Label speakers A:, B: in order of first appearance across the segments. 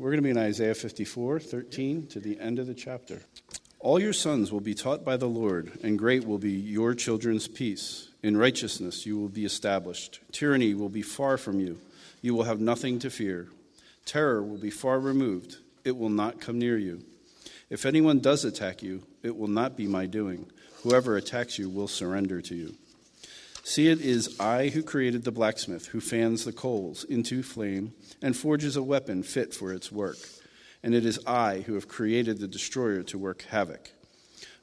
A: We're going to be in Isaiah 54, 13 to the end of the chapter. All your sons will be taught by the Lord, and great will be your children's peace. In righteousness you will be established. Tyranny will be far from you. You will have nothing to fear. Terror will be far removed. It will not come near you. If anyone does attack you, it will not be my doing. Whoever attacks you will surrender to you. See, it is I who created the blacksmith, who fans the coals into flame and forges a weapon fit for its work and it is I who have created the destroyer to work havoc.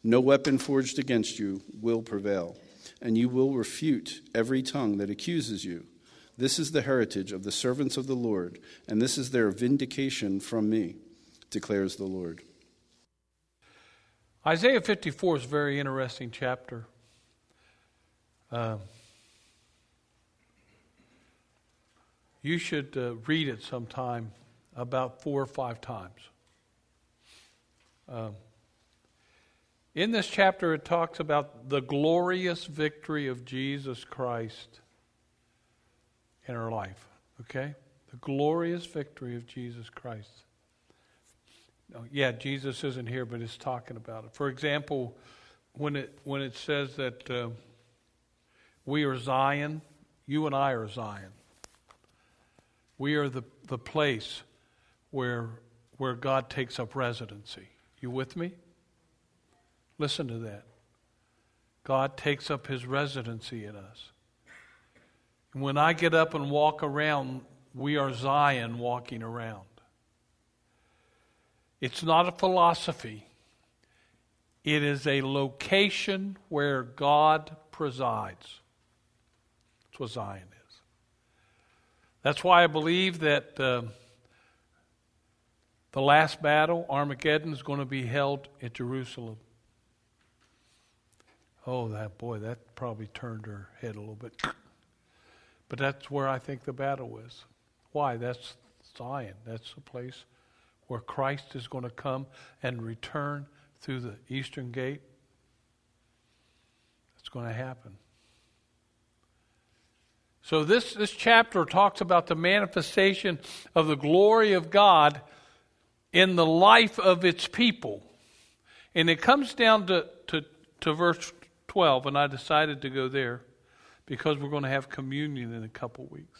A: No weapon forged against you will prevail, and you will refute every tongue that accuses you. This is the heritage of the servants of the Lord, and this is their vindication from me, declares the Lord.
B: Isaiah 54 is a very interesting chapter. Uh, you should uh, read it sometime about four or five times. Um, in this chapter, it talks about the glorious victory of Jesus Christ in our life. Okay? The glorious victory of Jesus Christ. No, yeah, Jesus isn't here, but it's talking about it. For example, when it when it says that uh, we are Zion, you and I are Zion. We are the, the place where, where God takes up residency. You with me? Listen to that. God takes up his residency in us. And when I get up and walk around, we are Zion walking around. It's not a philosophy, it is a location where God presides. That's what Zion is. That's why I believe that. Uh, the last battle, Armageddon, is going to be held at Jerusalem. Oh, that boy, that probably turned her head a little bit. But that's where I think the battle is. Why? That's Zion. That's the place where Christ is going to come and return through the eastern gate. It's going to happen. So this, this chapter talks about the manifestation of the glory of God in the life of its people. And it comes down to, to, to verse 12, and I decided to go there because we're going to have communion in a couple weeks.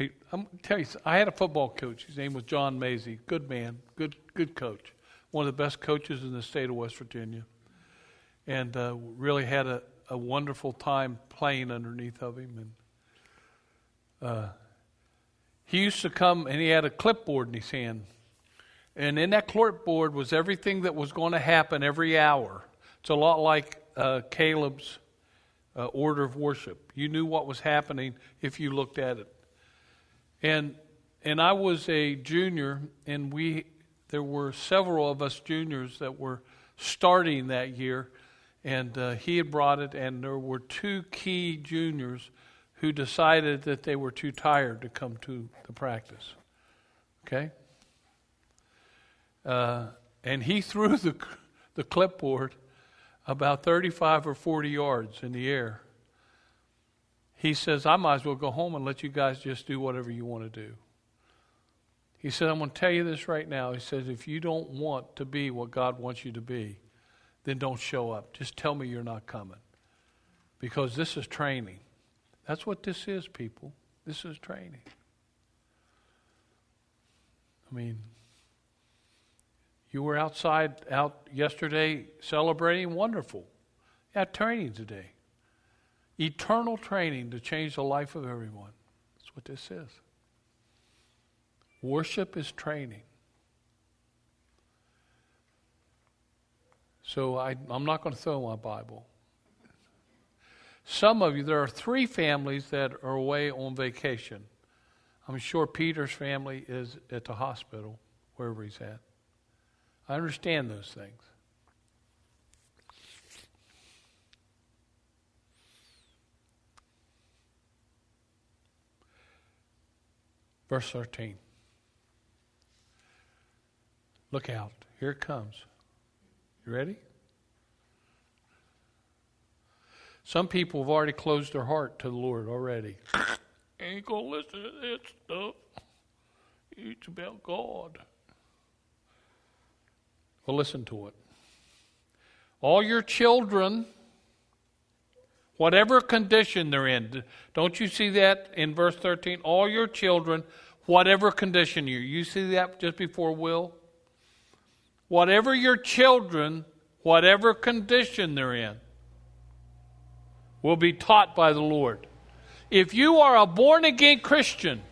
B: I, I'm tell you, I had a football coach. His name was John Maisie. Good man, good, good coach. One of the best coaches in the state of West Virginia. And uh, really had a, a wonderful time playing underneath of him. And uh, he used to come and he had a clipboard in his hand. And in that clipboard was everything that was going to happen every hour. It's a lot like uh, Caleb's uh, order of worship. You knew what was happening if you looked at it. And and I was a junior, and we there were several of us juniors that were starting that year, and uh, he had brought it, and there were two key juniors who decided that they were too tired to come to the practice. Okay? Uh, and he threw the, the clipboard about 35 or 40 yards in the air. He says, I might as well go home and let you guys just do whatever you want to do. He said, I'm going to tell you this right now. He says, if you don't want to be what God wants you to be, then don't show up. Just tell me you're not coming. Because this is training. That's what this is, people. This is training. I mean, you were outside out yesterday celebrating, wonderful. Had training today. Eternal training to change the life of everyone. That's what this is. Worship is training. So I, am not going to throw my Bible. Some of you, there are three families that are away on vacation. I'm sure Peter's family is at the hospital, wherever he's at. I understand those things. Verse 13. Look out. Here it comes. You ready? Some people have already closed their heart to the Lord already. ain't to listen to that stuff. It's about God. Well, listen to it. All your children, whatever condition they're in, don't you see that in verse 13? All your children, whatever condition you're. You see that just before will? Whatever your children, whatever condition they're in, will be taught by the Lord. If you are a born again Christian,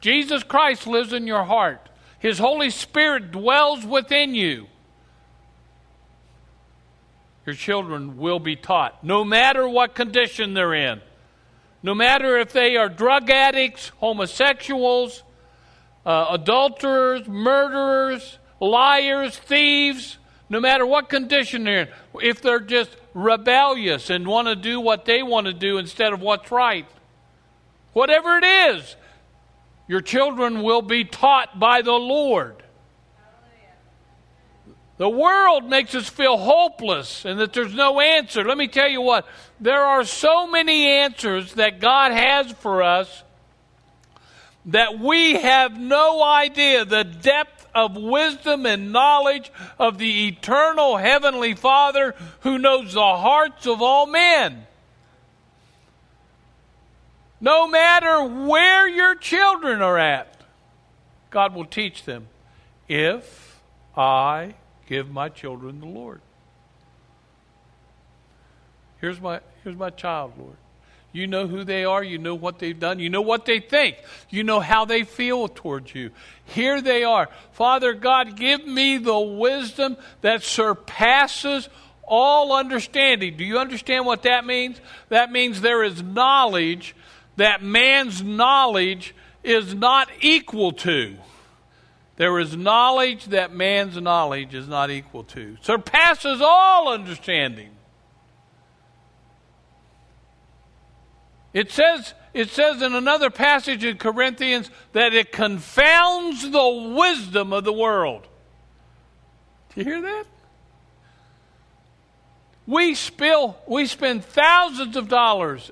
B: Jesus Christ lives in your heart. His Holy Spirit dwells within you. Your children will be taught, no matter what condition they're in. No matter if they are drug addicts, homosexuals, uh, adulterers, murderers, liars, thieves, no matter what condition they're in, if they're just rebellious and want to do what they want to do instead of what's right, whatever it is, your children will be taught by the Lord. The world makes us feel hopeless and that there's no answer. Let me tell you what, there are so many answers that God has for us that we have no idea the depth of wisdom and knowledge of the eternal Heavenly Father who knows the hearts of all men. No matter where your children are at, God will teach them if I give my children the Lord. Here's my, here's my child, Lord. You know who they are. You know what they've done. You know what they think. You know how they feel towards you. Here they are. Father God, give me the wisdom that surpasses all understanding. Do you understand what that means? That means there is knowledge that man's knowledge is not equal to. There is knowledge that man's knowledge is not equal to. Surpasses all understanding. It says, it says in another passage in Corinthians that it confounds the wisdom of the world. Do you hear that? We spill, we spend thousands of dollars,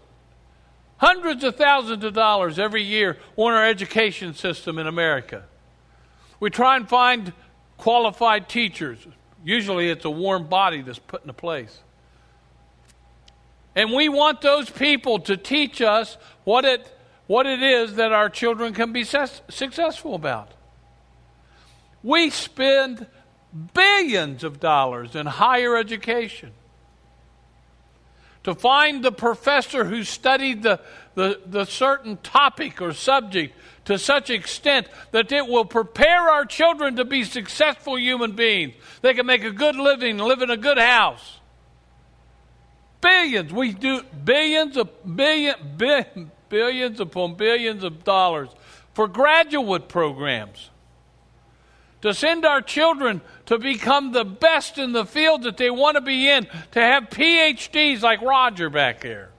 B: hundreds of thousands of dollars every year on our education system in America. We try and find qualified teachers. Usually it's a warm body that's put into place. And we want those people to teach us what it, what it is that our children can be ses- successful about. We spend billions of dollars in higher education. To find the professor who studied the, the, the certain topic or subject to such extent that it will prepare our children to be successful human beings. They can make a good living, live in a good house billions. We do billions of billion, billion billions upon billions of dollars for graduate programs to send our children to become the best in the field that they want to be in, to have PhDs like Roger back there.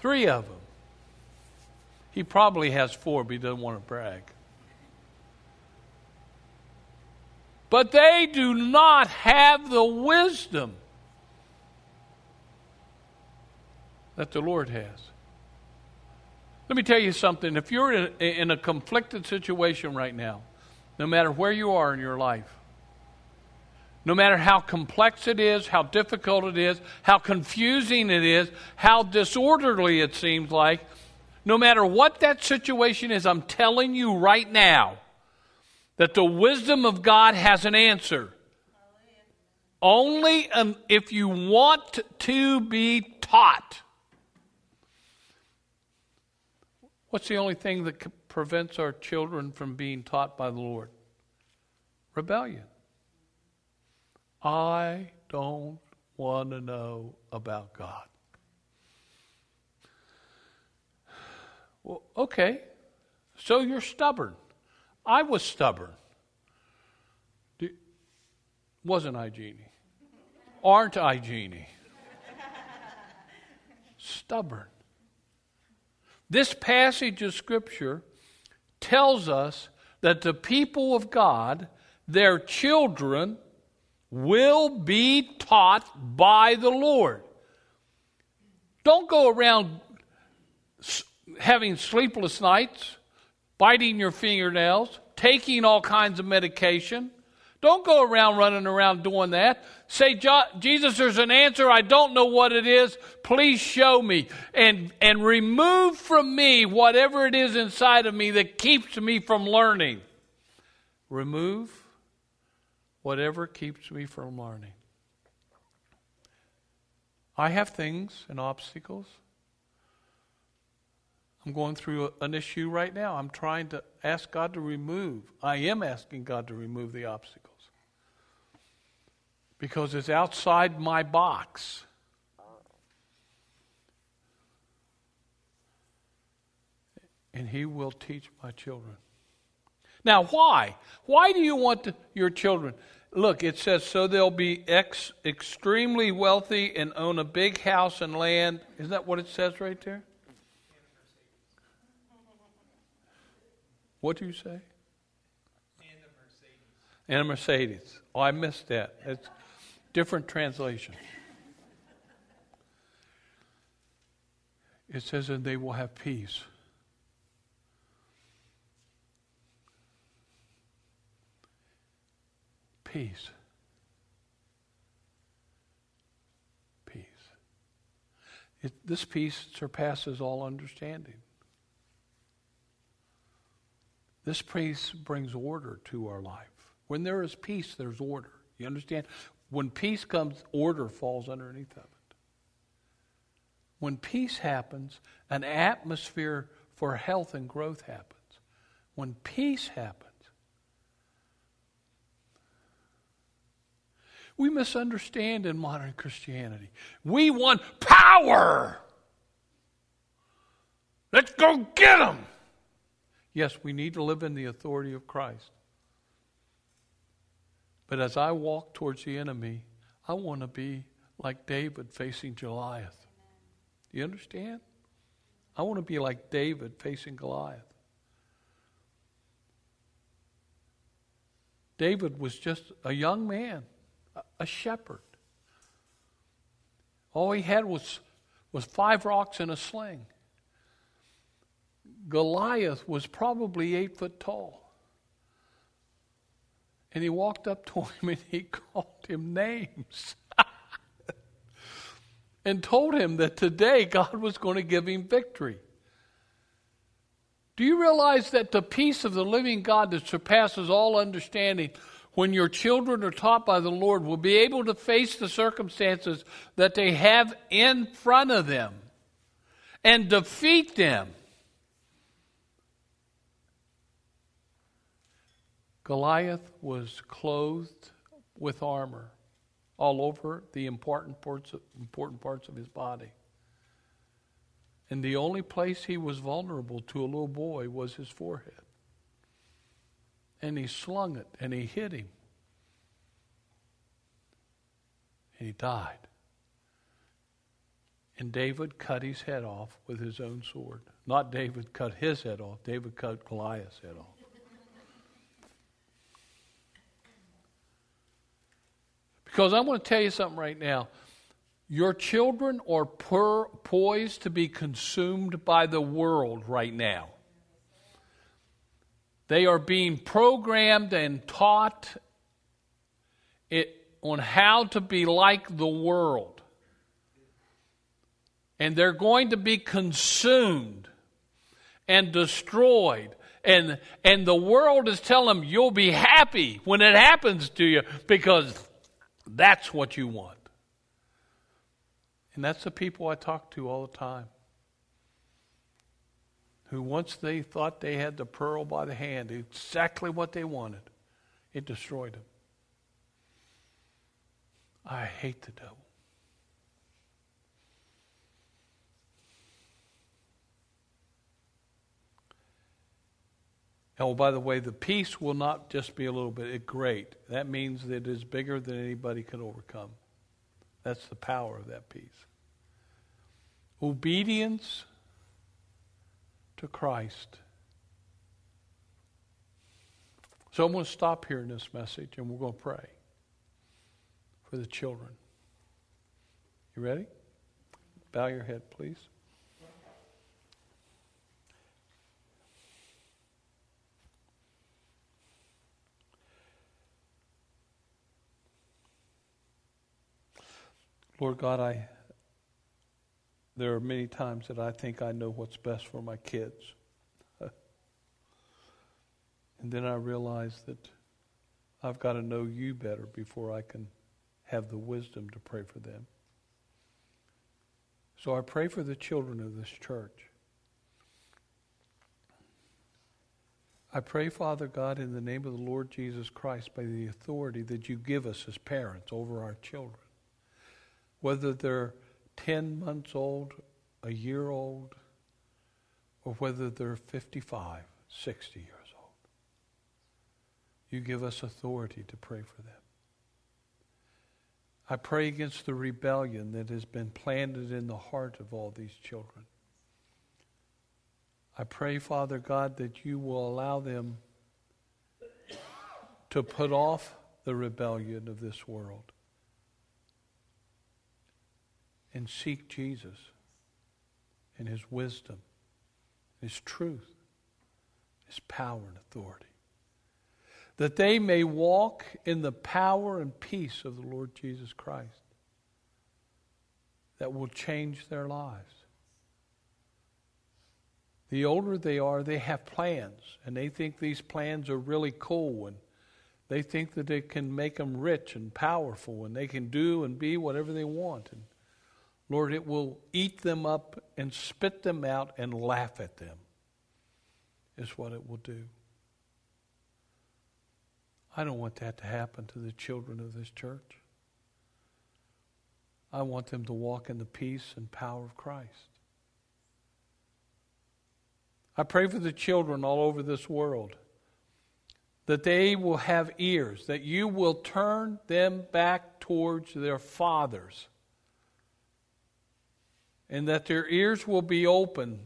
B: Three of them. He probably has four, but he doesn't want to brag. But they do not have the wisdom that the Lord has. Let me tell you something. If you're in a, in a conflicted situation right now, no matter where you are in your life, no matter how complex it is, how difficult it is, how confusing it is, how disorderly it seems like, no matter what that situation is, I'm telling you right now, that the wisdom of God has an answer. Only um, if you want to be taught. What's the only thing that prevents our children from being taught by the Lord? Rebellion. I don't want to know about God. Well, okay, so you're stubborn. I was stubborn. wasn't I, Jeannie? Aren't I, Jeannie? stubborn. This passage of Scripture tells us that the people of God, their children, will be taught by the Lord. Don't go around having sleepless nights, biting your fingernails, taking all kinds of medication. Don't go around running around doing that. Say, Jesus, there's an answer. I don't know what it is. Please show me. And, and remove from me whatever it is inside of me that keeps me from learning. Remove whatever keeps me from learning. I have things and obstacles. I'm going through an issue right now. I'm trying to ask God to remove. I am asking God to remove the obstacles because it's outside my box. And He will teach my children. Now, why? Why do you want to, your children? Look, it says, so they'll be ex, extremely wealthy and own a big house and land. Isn't that what it says right there? What do you say? And
C: a Mercedes.
B: And a Mercedes. Oh, I missed that. It's, different translation. It says, and they will have peace. Peace. Peace. It, this peace surpasses all understanding. This peace brings order to our life. When there is peace, there's order. You understand? When peace comes, order falls underneath of it. When peace happens, an atmosphere for health and growth happens. When peace happens, we misunderstand in modern Christianity. We want power. Let's go get them. Yes, we need to live in the authority of Christ. But as I walk towards the enemy, I want to be like David facing Goliath. Do you understand? I want to be like David facing Goliath. David was just a young man, a shepherd. All he had was, was five rocks and a sling. Goliath was probably eight foot tall. And he walked up to him and he called him names and told him that today God was going to give him victory. Do you realize that the peace of the living God that surpasses all understanding, when your children are taught by the Lord, will be able to face the circumstances that they have in front of them and defeat them? Goliath was clothed with armor all over the important parts of, important parts of his body. And the only place he was vulnerable to a little boy was his forehead. And he slung it and he hit him. And he died. And David cut his head off with his own sword. Not David cut his head off, David cut Goliath's head off. Because I want to tell you something right now. Your children are per, poised to be consumed by the world right now. They are being programmed and taught it, on how to be like the world. And they're going to be consumed and destroyed. And, and the world is telling them you'll be happy when it happens to you because that's what you want. And that's the people I talk to all the time. Who once they thought they had the pearl by the hand, exactly what they wanted, it destroyed them. I hate the devil. Oh, by the way, the peace will not just be a little bit great. That means that it is bigger than anybody can overcome. That's the power of that peace. Obedience to Christ. So I'm going to stop here in this message and we're going to pray for the children. You ready? Bow your head, please. Lord God, I there are many times that I think I know what's best for my kids. and then I realize that I've got to know you better before I can have the wisdom to pray for them. So I pray for the children of this church. I pray, Father God, in the name of the Lord Jesus Christ, by the authority that you give us as parents over our children, whether they're 10 months old, a year old, or whether they're 55, 60 years old. You give us authority to pray for them. I pray against the rebellion that has been planted in the heart of all these children. I pray, Father God, that you will allow them to put off the rebellion of this world and seek Jesus and his wisdom, his truth, his power and authority. That they may walk in the power and peace of the Lord Jesus Christ that will change their lives. The older they are, they have plans, and they think these plans are really cool, and they think that it can make them rich and powerful, and they can do and be whatever they want. And Lord, it will eat them up and spit them out and laugh at them, is what it will do. I don't want that to happen to the children of this church. I want them to walk in the peace and power of Christ. I pray for the children all over this world that they will have ears, that you will turn them back towards their fathers and that their ears will be open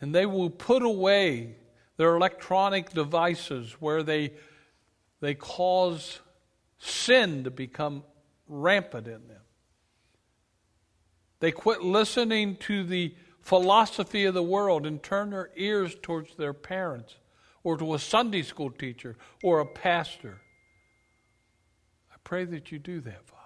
B: and they will put away their electronic devices where they, they cause sin to become rampant in them. They quit listening to the philosophy of the world and turn their ears towards their parents or to a Sunday school teacher or a pastor. I pray that you do that, Father.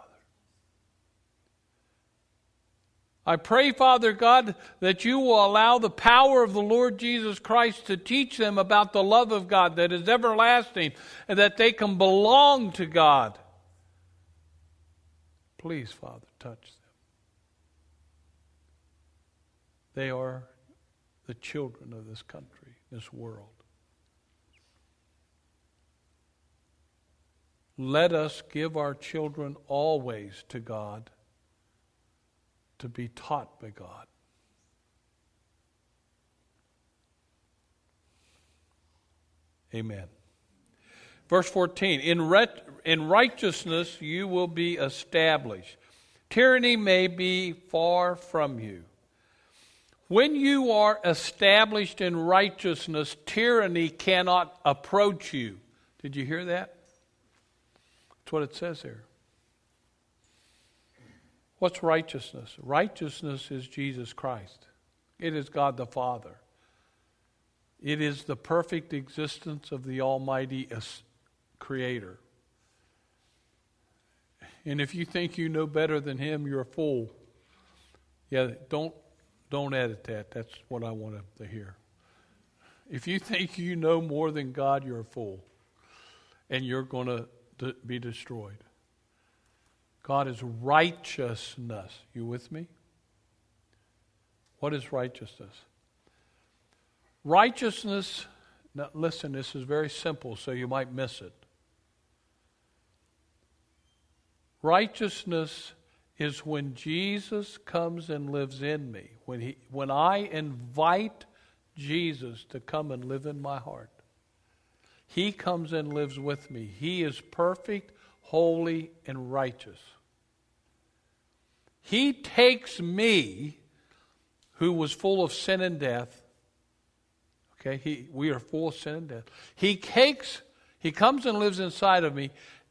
B: I pray, Father God, that you will allow the power of the Lord Jesus Christ to teach them about the love of God that is everlasting and that they can belong to God. Please, Father, touch them. They are the children of this country, this world. Let us give our children always to God to be taught by God. Amen. Verse 14 in, ret- in righteousness you will be established. Tyranny may be far from you. When you are established in righteousness, tyranny cannot approach you. Did you hear that? That's what it says here. What's righteousness? Righteousness is Jesus Christ, it is God the Father. It is the perfect existence of the Almighty Creator. And if you think you know better than Him, you're a fool. Yeah, don't don't edit that. That's what I want to hear. If you think you know more than God, you're a fool, and you're going to be destroyed. God is righteousness. You with me? What is righteousness? Righteousness, now listen, this is very simple, so you might miss it. Righteousness is when Jesus comes and lives in me. When, he, when I invite Jesus to come and live in my heart, He comes and lives with me. He is perfect, holy, and righteous. He takes me, who was full of sin and death. Okay, he, we are full of sin and death. He takes, he comes and lives inside of me,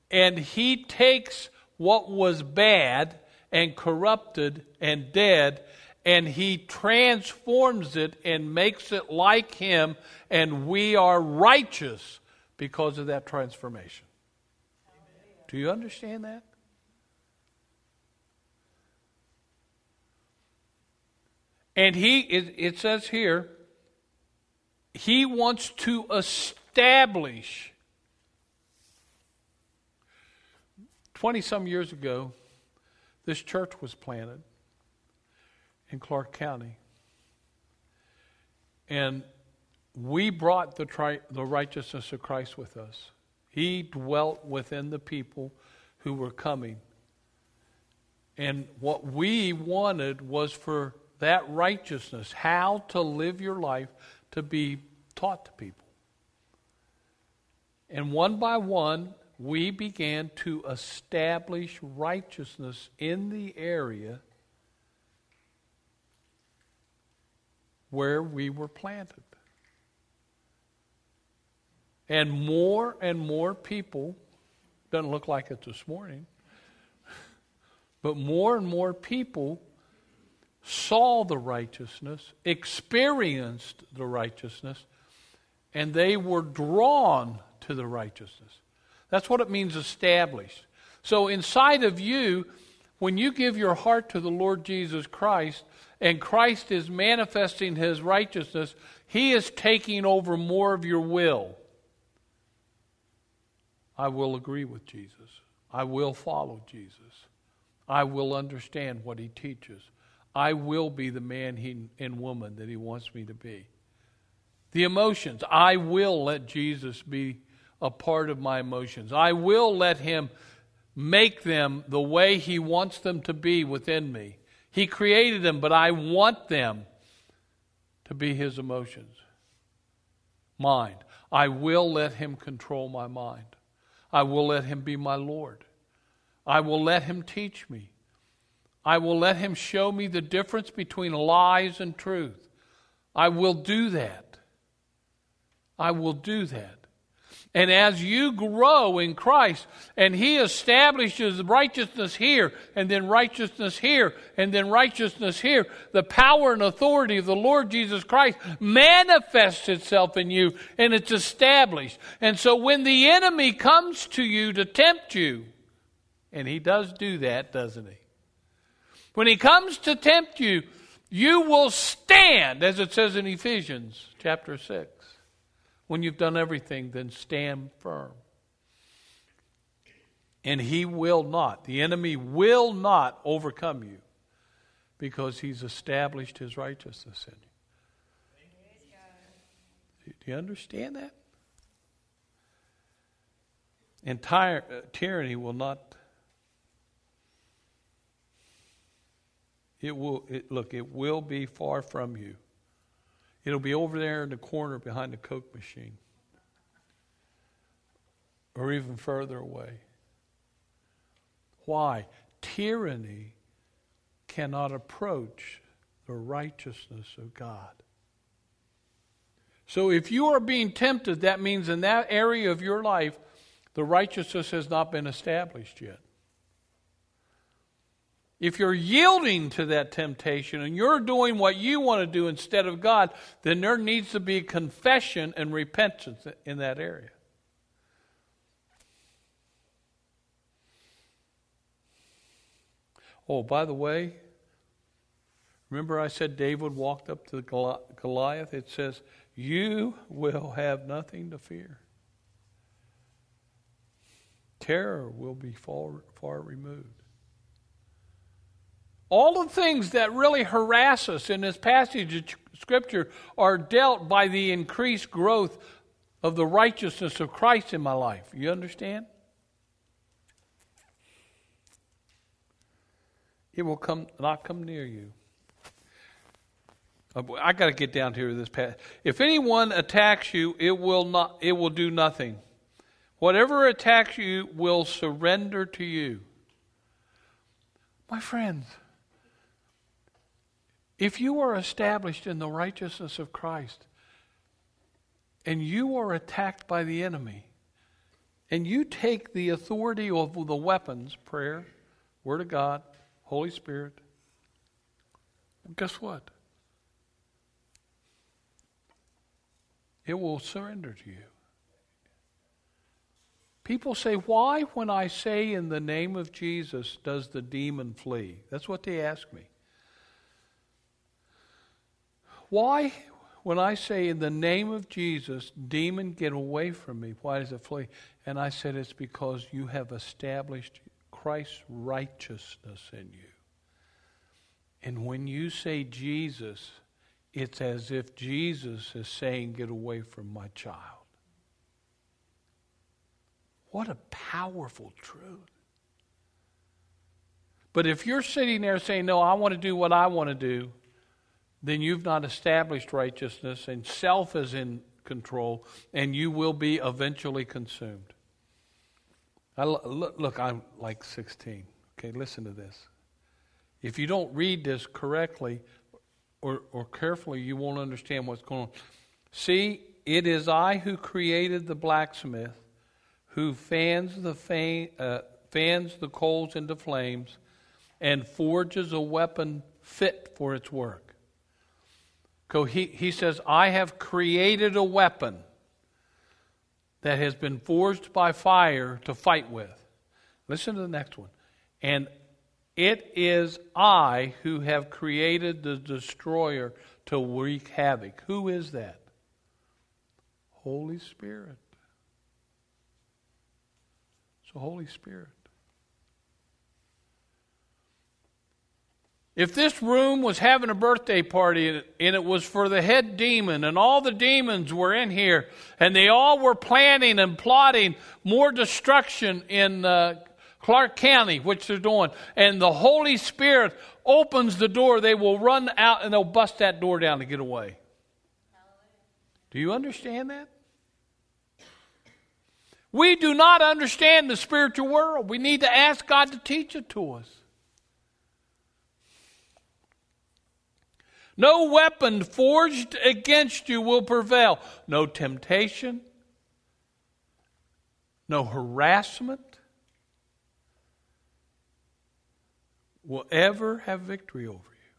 B: and he takes what was bad and corrupted and dead, and he transforms it and makes it like him, and we are righteous because of that transformation. Do you understand that? And he, it, it says here, he wants to establish. 20 some years ago, this church was planted in Clark County. And we brought the, tri- the righteousness of Christ with us. He dwelt within the people who were coming. And what we wanted was for that righteousness, how to live your life, to be taught to people. And one by one, we began to establish righteousness in the area where we were planted. And more and more people, doesn't look like it this morning, but more and more people saw the righteousness, experienced the righteousness, and they were drawn to the righteousness. That's what it means established. So inside of you, when you give your heart to the Lord Jesus Christ, and Christ is manifesting his righteousness, he is taking over more of your will. I will agree with Jesus. I will follow Jesus. I will understand what he teaches. I will be the man he, and woman that he wants me to be. The emotions, I will let Jesus be a part of my emotions. I will let him make them the way he wants them to be within me. He created them, but I want them to be his emotions. Mind. I will let him control my mind. I will let him be my Lord. I will let him teach me. I will let him show me the difference between lies and truth. I will do that. I will do that. And as you grow in Christ and He establishes righteousness here and then righteousness here and then righteousness here, the power and authority of the Lord Jesus Christ manifests itself in you and it's established. And so when the enemy comes to you to tempt you, and he does do that, doesn't he? When he comes to tempt you, you will stand, as it says in Ephesians chapter 6. When you've done everything, then stand firm. And he will not, the enemy will not overcome you because he's established his righteousness in you. Do you understand that? And uh, tyranny will not It will, it, look, it will be far from you. It'll be over there in the corner behind the Coke machine, or even further away. Why? Tyranny cannot approach the righteousness of God. So if you are being tempted, that means in that area of your life, the righteousness has not been established yet. If you're yielding to that temptation and you're doing what you want to do instead of God, then there needs to be confession and repentance in that area. Oh, by the way, remember I said David walked up to Goliath? It says, You will have nothing to fear. Terror will be far, far removed. All the things that really harass us in this passage of Scripture are dealt by the increased growth of the righteousness of Christ in my life. You understand? It will come not come near you. Uh, I got to get down to this path. If anyone attacks you, it will not. It will do nothing. Whatever attacks you will surrender to you. My friends, if you are established in the righteousness of Christ and you are attacked by the enemy, and you take the authority of the weapons prayer, Word of God, Holy Spirit guess what? It will surrender to you. People say, Why, when I say in the name of Jesus, does the demon flee? That's what they ask me. Why, when I say in the name of Jesus, demon, get away from me, why does it flee? And I said, It's because you have established Christ's righteousness in you. And when you say Jesus, it's as if Jesus is saying, Get away from my child. What a powerful truth. But if you're sitting there saying, No, I want to do what I want to do, then you've not established righteousness and self is in control, and you will be eventually consumed. I, look, look, I'm like 16. Okay, listen to this. If you don't read this correctly or, or carefully, you won't understand what's going on. See, it is I who created the blacksmith who fans the, uh, fans the coals into flames and forges a weapon fit for its work. So he, he says, I have created a weapon that has been forged by fire to fight with. Listen to the next one. And it is I who have created the destroyer to wreak havoc. Who is that? Holy Spirit So, Holy Spirit. If this room was having a birthday party and it was for the head demon, and all the demons were in here, and they all were planning and plotting more destruction in uh, Clark County, which they're doing, and the Holy Spirit opens the door, they will run out and they'll bust that door down to get away. Do you understand that? We do not understand the spiritual world. We need to ask God to teach it to us. No weapon forged against you will prevail. No temptation, no harassment will ever have victory over you.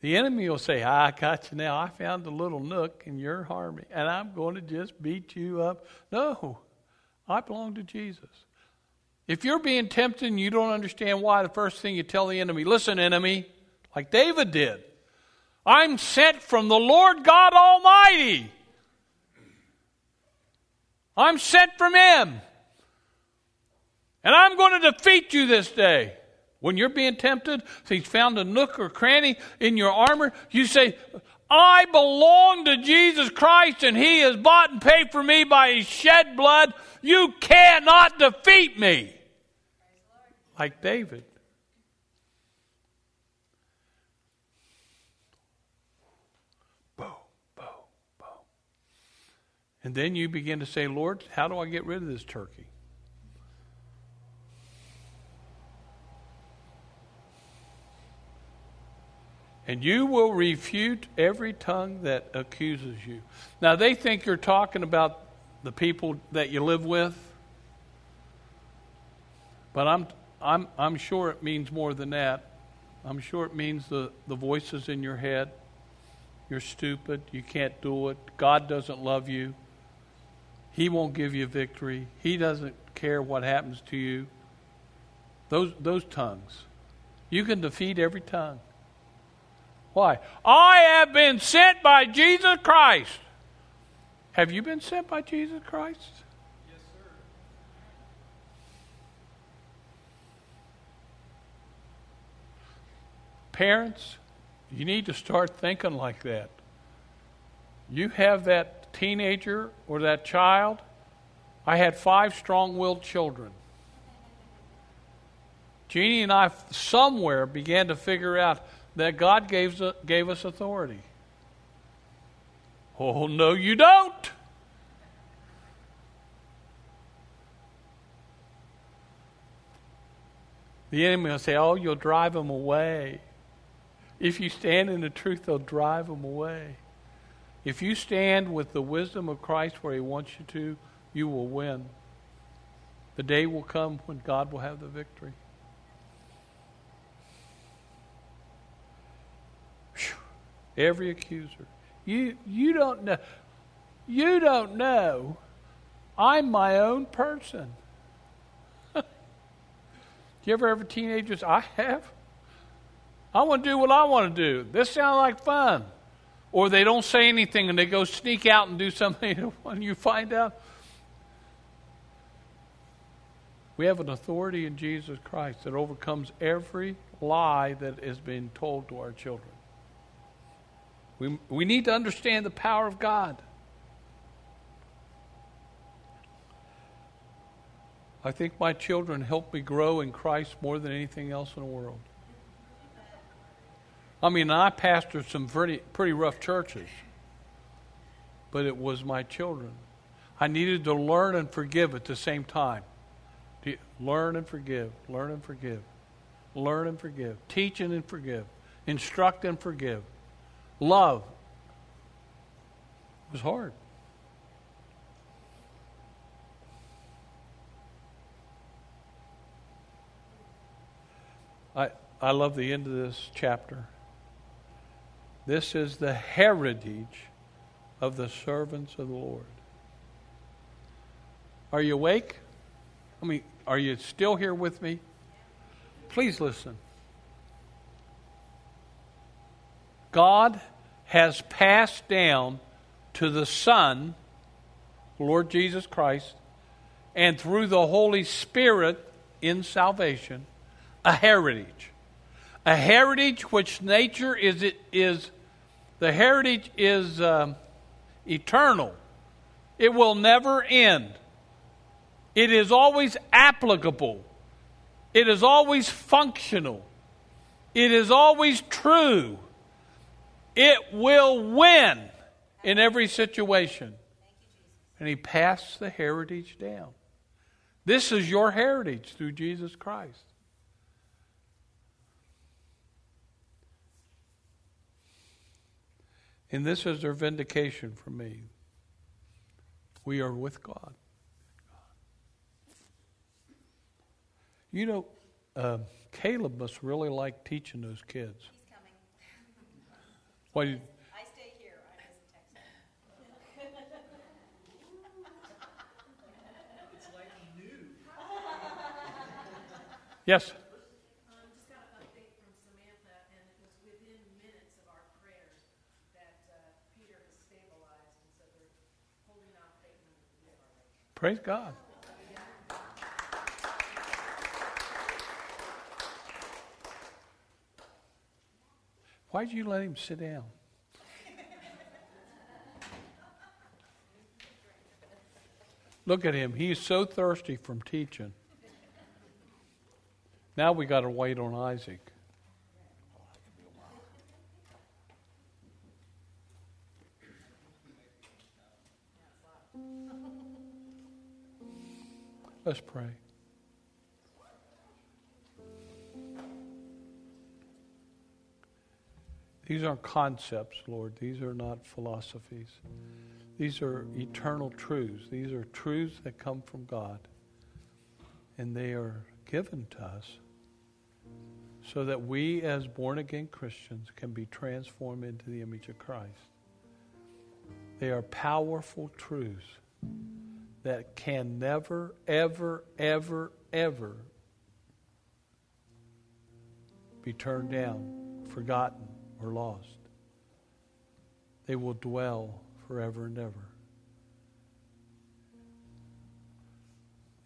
B: the enemy will say, ah, I got you now. I found a little nook in your army, and I'm going to just beat you up. No, I belong to Jesus. If you're being tempted and you don't understand why, the first thing you tell the enemy, listen, enemy, like David did, I'm sent from the Lord God Almighty. I'm sent from Him. And I'm going to defeat you this day. When you're being tempted, if he's found a nook or cranny in your armor, you say, I belong to Jesus Christ and he has bought and paid for me by his shed blood. You cannot defeat me. Like David. And then you begin to say, Lord, how do I get rid of this turkey? and you will refute every tongue that accuses you. Now, they think you're talking about the people that you live with, but I'm, I'm, I'm sure it means more than that. I'm sure it means the, the voices in your head. You're stupid. You can't do it. God doesn't love you. He won't give you victory. He doesn't care what happens to you. Those, those tongues. You can defeat every tongue. Why? I have been sent by Jesus Christ. Have you been sent by Jesus Christ?
C: Yes, sir.
B: Parents, you need to start thinking like that. You have that teenager or that child. I had five strong willed children. Jeannie and I somewhere began to figure out that God gave, gave us authority. Oh, no, you don't. The enemy will say, Oh, you'll drive them away. If you stand in the truth, they'll drive them away. If you stand with the wisdom of Christ where He wants you to, you will win. The day will come when God will have the victory. Whew. Every accuser. You, you don't know. You don't know. I'm my own person. Do you ever have teenagers? I have. I want to do what I want to do. This sounds like fun. Or they don't say anything and they go sneak out and do something when you find out. We have an authority in Jesus Christ that overcomes every lie that is being told to our children. We, we need to understand the power of God. I think my children helped me grow in Christ more than anything else in the world. I mean, I pastored some pretty, pretty rough churches, but it was my children. I needed to learn and forgive at the same time. Learn and forgive, learn and forgive, learn and forgive, teach and forgive, instruct and forgive, love. It was hard. I, I love the end of this chapter. This is the heritage of the servants of the Lord. Are you awake? I mean, are you still here with me? Please listen. God has passed down to the Son, Lord Jesus Christ, and through the Holy Spirit in salvation, a heritage. A heritage which nature is, is the heritage is um, eternal, it will never end. It is always applicable, it is always functional, it is always true. It will win in every situation. And he passed the heritage down. This is your heritage through Jesus Christ. And this is their vindication for me. We are with God. You know, uh, Caleb must really like teaching those kids.
D: He's coming.
B: Why? You,
D: I stay here. I just text him.
C: It's like new.
B: yes.
E: Um, just got an update from Samantha, and it was within minutes of our prayers that uh, Peter has stabilized, and so they're holding off taking him to the OR.
B: Praise God. Why'd you let him sit down? Look at him. He's so thirsty from teaching. Now we got to wait on Isaac. Let's pray. These aren't concepts, Lord. These are not philosophies. These are eternal truths. These are truths that come from God. And they are given to us so that we, as born again Christians, can be transformed into the image of Christ. They are powerful truths that can never, ever, ever, ever be turned down, forgotten, or lost. They will dwell forever and ever.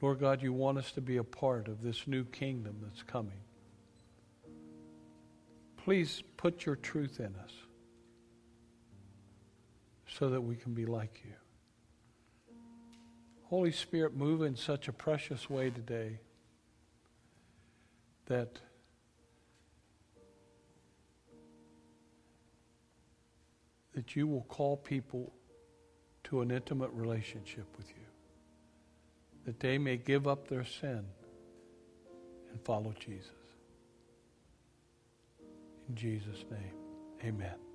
B: Lord God, you want us to be a part of this new kingdom that's coming. Please put your truth in us so that we can be like you. Holy Spirit, move in such a precious way today that that you will call people to an intimate relationship with you, that they may give up their sin and follow Jesus. In Jesus' name, amen.